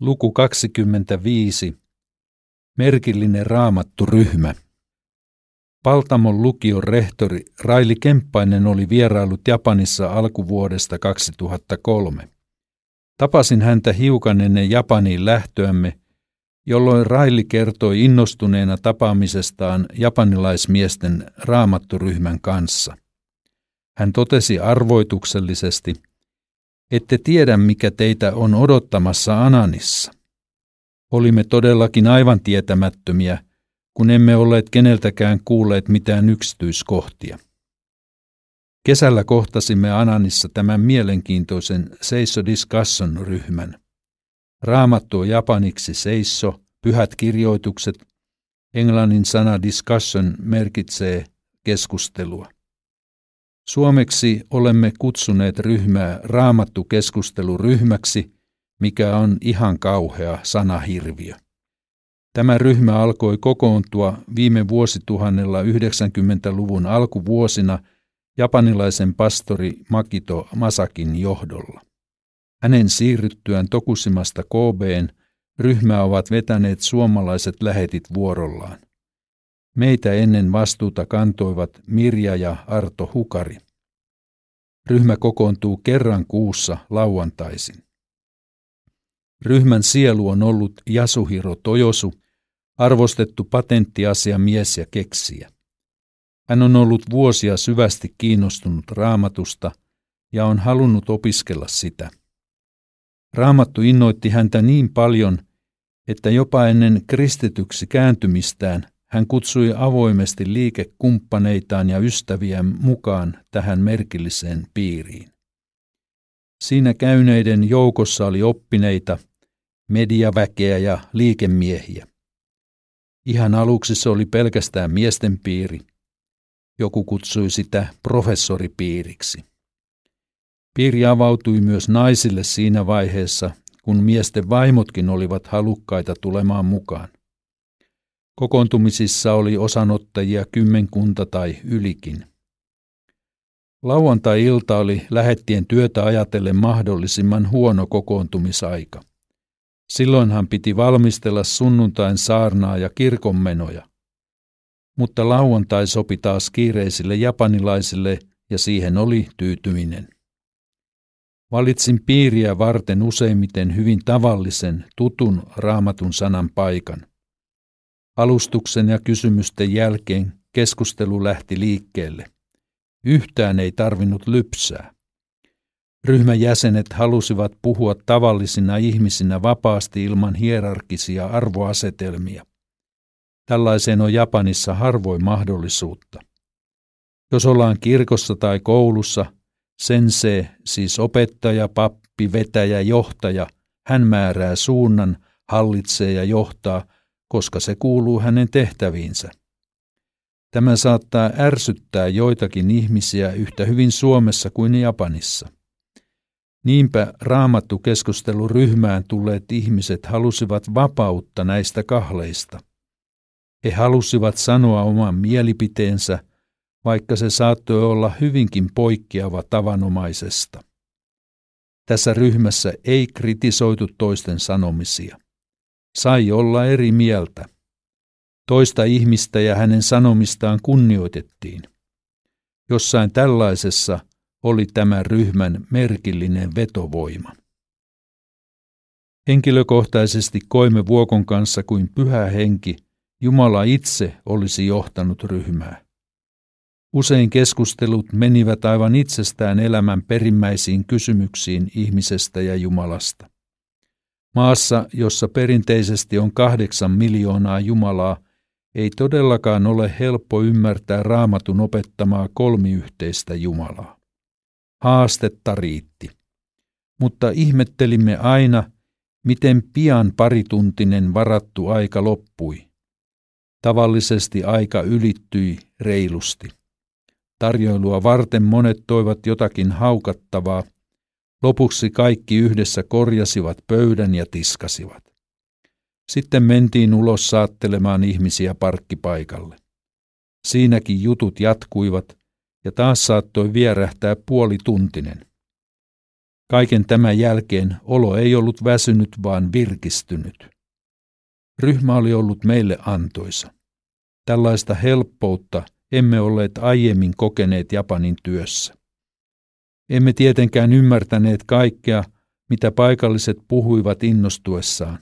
Luku 25. Merkillinen raamatturyhmä. Paltamon lukion rehtori Raili Kemppainen oli vierailut Japanissa alkuvuodesta 2003. Tapasin häntä hiukan ennen Japaniin lähtöämme, jolloin Raili kertoi innostuneena tapaamisestaan japanilaismiesten raamatturyhmän kanssa. Hän totesi arvoituksellisesti – ette tiedä, mikä teitä on odottamassa Ananissa. Olimme todellakin aivan tietämättömiä, kun emme olleet keneltäkään kuulleet mitään yksityiskohtia. Kesällä kohtasimme Ananissa tämän mielenkiintoisen Seiso Discussion-ryhmän. Raamattu on japaniksi Seiso, pyhät kirjoitukset, englannin sana discussion merkitsee keskustelua. Suomeksi olemme kutsuneet ryhmää raamattukeskusteluryhmäksi, mikä on ihan kauhea sanahirviö. Tämä ryhmä alkoi kokoontua viime vuosituhannella 90-luvun alkuvuosina japanilaisen pastori Makito Masakin johdolla. Hänen siirryttyään Tokusimasta KBn ryhmää ovat vetäneet suomalaiset lähetit vuorollaan. Meitä ennen vastuuta kantoivat Mirja ja Arto Hukari. Ryhmä kokoontuu kerran kuussa lauantaisin. Ryhmän sielu on ollut Yasuhiro Tojosu, arvostettu patenttiasiamies ja keksijä. Hän on ollut vuosia syvästi kiinnostunut raamatusta ja on halunnut opiskella sitä. Raamattu innoitti häntä niin paljon, että jopa ennen kristityksi kääntymistään hän kutsui avoimesti liikekumppaneitaan ja ystäviään mukaan tähän merkilliseen piiriin. Siinä käyneiden joukossa oli oppineita, mediaväkeä ja liikemiehiä. Ihan aluksi se oli pelkästään miesten piiri. Joku kutsui sitä professoripiiriksi. Piiri avautui myös naisille siinä vaiheessa, kun miesten vaimotkin olivat halukkaita tulemaan mukaan. Kokoontumisissa oli osanottajia kymmenkunta tai ylikin. Lauantai-ilta oli lähettien työtä ajatellen mahdollisimman huono kokoontumisaika. Silloinhan piti valmistella sunnuntain saarnaa ja kirkonmenoja. Mutta lauantai sopi taas kiireisille japanilaisille ja siihen oli tyytyminen. Valitsin piiriä varten useimmiten hyvin tavallisen, tutun raamatun sanan paikan – Alustuksen ja kysymysten jälkeen keskustelu lähti liikkeelle. Yhtään ei tarvinnut lypsää. Ryhmän jäsenet halusivat puhua tavallisina ihmisinä vapaasti ilman hierarkisia arvoasetelmia. Tällaiseen on Japanissa harvoin mahdollisuutta. Jos ollaan kirkossa tai koulussa, sensei, siis opettaja, pappi, vetäjä, johtaja, hän määrää suunnan, hallitsee ja johtaa – koska se kuuluu hänen tehtäviinsä. Tämä saattaa ärsyttää joitakin ihmisiä yhtä hyvin Suomessa kuin Japanissa. Niinpä raamattu keskusteluryhmään tulleet ihmiset halusivat vapautta näistä kahleista. He halusivat sanoa oman mielipiteensä, vaikka se saattoi olla hyvinkin poikkeava tavanomaisesta. Tässä ryhmässä ei kritisoitu toisten sanomisia sai olla eri mieltä. Toista ihmistä ja hänen sanomistaan kunnioitettiin. Jossain tällaisessa oli tämä ryhmän merkillinen vetovoima. Henkilökohtaisesti koimme Vuokon kanssa kuin pyhä henki, Jumala itse olisi johtanut ryhmää. Usein keskustelut menivät aivan itsestään elämän perimmäisiin kysymyksiin ihmisestä ja Jumalasta. Maassa, jossa perinteisesti on kahdeksan miljoonaa Jumalaa, ei todellakaan ole helppo ymmärtää raamatun opettamaa kolmiyhteistä Jumalaa. Haastetta riitti. Mutta ihmettelimme aina, miten pian parituntinen varattu aika loppui. Tavallisesti aika ylittyi reilusti. Tarjoilua varten monet toivat jotakin haukattavaa, Lopuksi kaikki yhdessä korjasivat pöydän ja tiskasivat. Sitten mentiin ulos saattelemaan ihmisiä parkkipaikalle. Siinäkin jutut jatkuivat ja taas saattoi vierähtää puolituntinen. Kaiken tämän jälkeen olo ei ollut väsynyt, vaan virkistynyt. Ryhmä oli ollut meille antoisa. Tällaista helppoutta emme olleet aiemmin kokeneet Japanin työssä. Emme tietenkään ymmärtäneet kaikkea, mitä paikalliset puhuivat innostuessaan,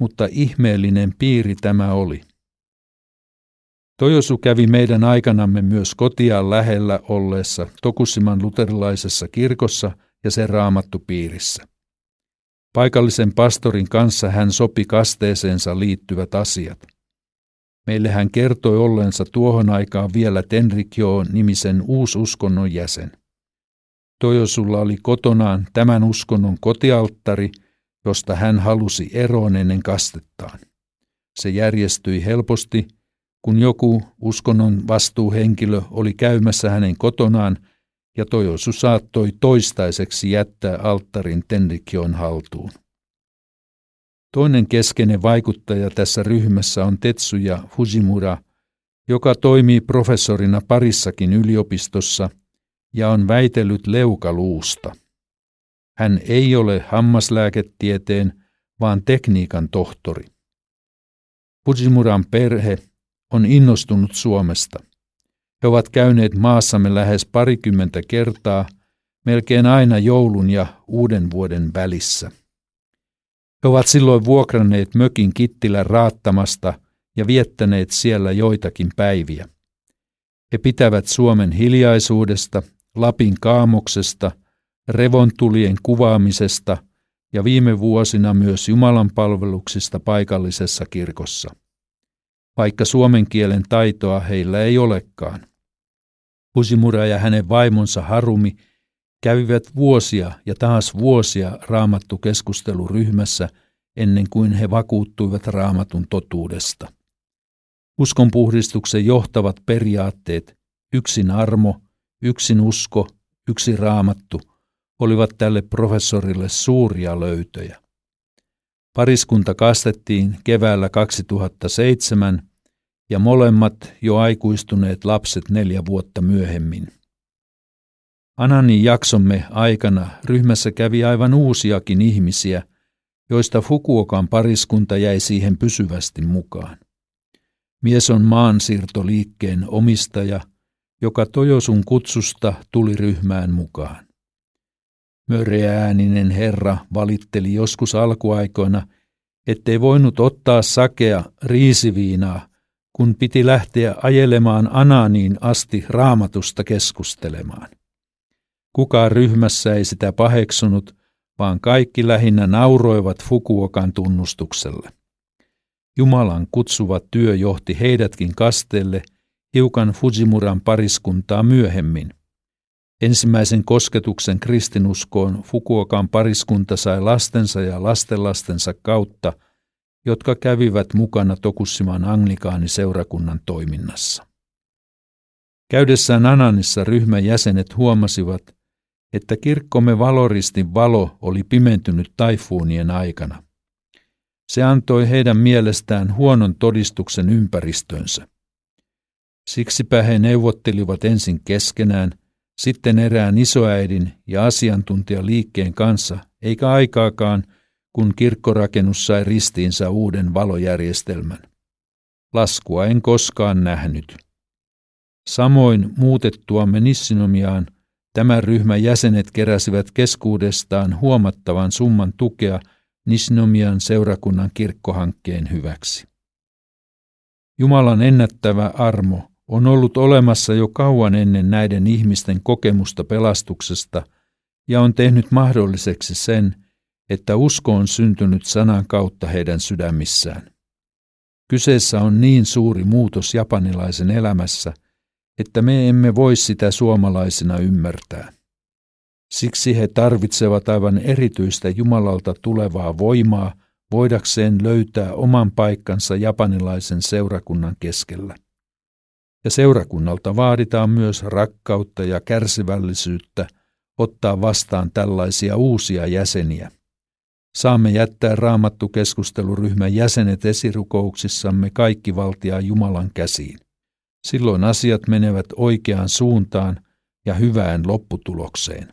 mutta ihmeellinen piiri tämä oli. Tojosu kävi meidän aikanamme myös kotiaan lähellä olleessa Tokusiman luterilaisessa kirkossa ja sen raamattupiirissä. Paikallisen pastorin kanssa hän sopi kasteeseensa liittyvät asiat. Meille hän kertoi olleensa tuohon aikaan vielä Tenrikjo nimisen uususkonnon jäsen. Tojosulla oli kotonaan tämän uskonnon kotialttari, josta hän halusi eroon ennen kastettaan. Se järjestyi helposti, kun joku uskonnon vastuuhenkilö oli käymässä hänen kotonaan ja Tojosu saattoi toistaiseksi jättää alttarin Tenrikjon haltuun. Toinen keskeinen vaikuttaja tässä ryhmässä on Tetsuya Fujimura, joka toimii professorina parissakin yliopistossa ja on väitellyt leukaluusta. Hän ei ole hammaslääketieteen, vaan tekniikan tohtori. Fujimuran perhe on innostunut Suomesta. He ovat käyneet maassamme lähes parikymmentä kertaa, melkein aina joulun ja uuden vuoden välissä. He ovat silloin vuokranneet mökin Kittilän raattamasta ja viettäneet siellä joitakin päiviä. He pitävät Suomen hiljaisuudesta, Lapin kaamoksesta, revontulien kuvaamisesta ja viime vuosina myös Jumalan palveluksista paikallisessa kirkossa. Vaikka suomen kielen taitoa heillä ei olekaan. Pusimura ja hänen vaimonsa Harumi – kävivät vuosia ja taas vuosia raamattu keskusteluryhmässä ennen kuin he vakuuttuivat raamatun totuudesta. Uskonpuhdistuksen johtavat periaatteet, yksin armo, yksin usko, yksi raamattu, olivat tälle professorille suuria löytöjä. Pariskunta kastettiin keväällä 2007 ja molemmat jo aikuistuneet lapset neljä vuotta myöhemmin. Ananin jaksomme aikana ryhmässä kävi aivan uusiakin ihmisiä, joista Fukuokan pariskunta jäi siihen pysyvästi mukaan. Mies on maansiirtoliikkeen omistaja, joka Tojosun kutsusta tuli ryhmään mukaan. Möreääninen herra valitteli joskus alkuaikoina, ettei voinut ottaa sakea riisiviinaa, kun piti lähteä ajelemaan Ananiin asti raamatusta keskustelemaan. Kukaan ryhmässä ei sitä paheksunut, vaan kaikki lähinnä nauroivat Fukuokan tunnustukselle. Jumalan kutsuva työ johti heidätkin kasteelle hiukan Fujimuran pariskuntaa myöhemmin. Ensimmäisen kosketuksen kristinuskoon Fukuokan pariskunta sai lastensa ja lastenlastensa kautta, jotka kävivät mukana Tokussiman anglikaaniseurakunnan toiminnassa. Käydessään Ananissa ryhmän jäsenet huomasivat, että kirkkomme valoristin valo oli pimentynyt taifuunien aikana. Se antoi heidän mielestään huonon todistuksen ympäristönsä. Siksipä he neuvottelivat ensin keskenään, sitten erään isoäidin ja asiantuntijaliikkeen kanssa, eikä aikaakaan, kun kirkkorakennus sai ristiinsä uuden valojärjestelmän. Laskua en koskaan nähnyt. Samoin muutettuamme Nissinomiaan – Tämän ryhmän jäsenet keräsivät keskuudestaan huomattavan summan tukea Nisnomian seurakunnan kirkkohankkeen hyväksi. Jumalan ennättävä armo on ollut olemassa jo kauan ennen näiden ihmisten kokemusta pelastuksesta ja on tehnyt mahdolliseksi sen, että usko on syntynyt sanan kautta heidän sydämissään. Kyseessä on niin suuri muutos japanilaisen elämässä, että me emme voi sitä suomalaisina ymmärtää. Siksi he tarvitsevat aivan erityistä Jumalalta tulevaa voimaa voidakseen löytää oman paikkansa japanilaisen seurakunnan keskellä. Ja seurakunnalta vaaditaan myös rakkautta ja kärsivällisyyttä ottaa vastaan tällaisia uusia jäseniä. Saamme jättää raamattukeskusteluryhmän jäsenet esirukouksissamme kaikki valtia Jumalan käsiin. Silloin asiat menevät oikeaan suuntaan ja hyvään lopputulokseen.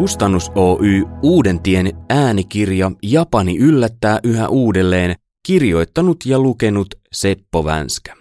Kustannus Oy Uuden tien äänikirja Japani yllättää yhä uudelleen kirjoittanut ja lukenut Seppo Vänskä.